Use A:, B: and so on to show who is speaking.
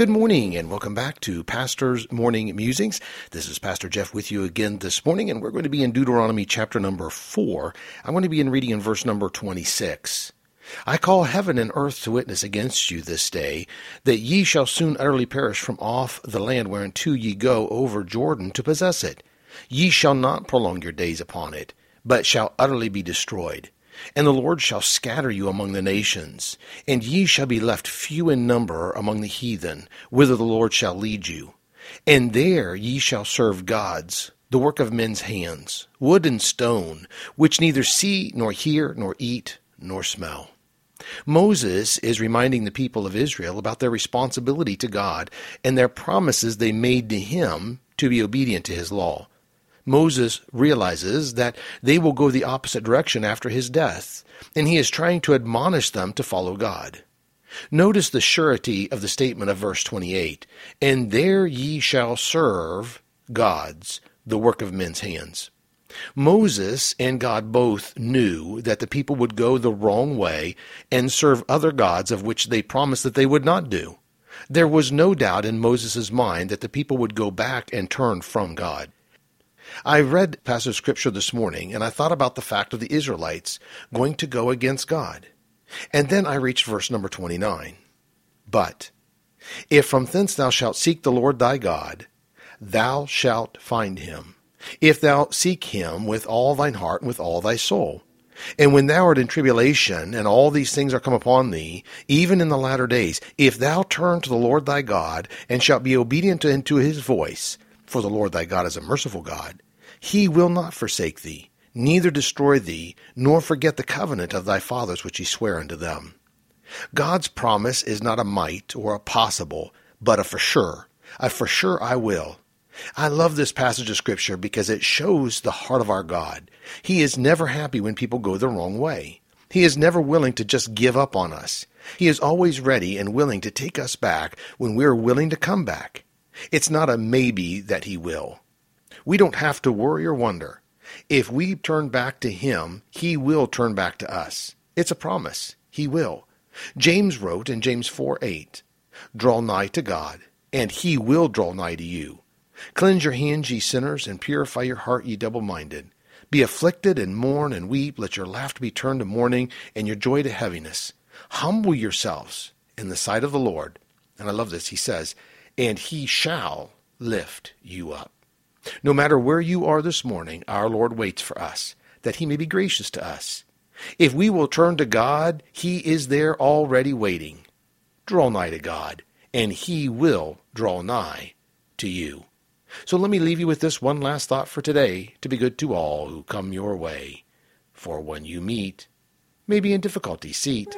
A: Good morning and welcome back to Pastor's Morning Musings. This is Pastor Jeff with you again this morning, and we're going to be in Deuteronomy chapter number 4. I'm going to be in reading in verse number 26. I call heaven and earth to witness against you this day, that ye shall soon utterly perish from off the land whereunto ye go over Jordan to possess it. Ye shall not prolong your days upon it, but shall utterly be destroyed. And the Lord shall scatter you among the nations, and ye shall be left few in number among the heathen, whither the Lord shall lead you. And there ye shall serve gods, the work of men's hands, wood and stone, which neither see, nor hear, nor eat, nor smell. Moses is reminding the people of Israel about their responsibility to God and their promises they made to him to be obedient to his law. Moses realizes that they will go the opposite direction after his death, and he is trying to admonish them to follow God. Notice the surety of the statement of verse 28 And there ye shall serve gods, the work of men's hands. Moses and God both knew that the people would go the wrong way and serve other gods of which they promised that they would not do. There was no doubt in Moses' mind that the people would go back and turn from God. I read passage of scripture this morning and I thought about the fact of the Israelites going to go against God. And then I reached verse number 29. But if from thence thou shalt seek the Lord thy God, thou shalt find him, if thou seek him with all thine heart and with all thy soul. And when thou art in tribulation, and all these things are come upon thee, even in the latter days, if thou turn to the Lord thy God, and shalt be obedient unto his voice, for the Lord thy God is a merciful God. He will not forsake thee, neither destroy thee, nor forget the covenant of thy fathers which he sware unto them. God's promise is not a might or a possible, but a for sure. A for sure I will. I love this passage of Scripture because it shows the heart of our God. He is never happy when people go the wrong way. He is never willing to just give up on us. He is always ready and willing to take us back when we are willing to come back. It's not a maybe that He will. We don't have to worry or wonder. If we turn back to Him, He will turn back to us. It's a promise. He will. James wrote in James 4 8, Draw nigh to God, and He will draw nigh to you. Cleanse your hands, ye sinners, and purify your heart, ye double minded. Be afflicted, and mourn, and weep. Let your laughter be turned to mourning, and your joy to heaviness. Humble yourselves in the sight of the Lord. And I love this. He says, and he shall lift you up. No matter where you are this morning, our Lord waits for us, that he may be gracious to us. If we will turn to God, he is there already waiting. Draw nigh to God, and he will draw nigh to you. So let me leave you with this one last thought for today to be good to all who come your way. For when you meet, maybe in difficulty seat,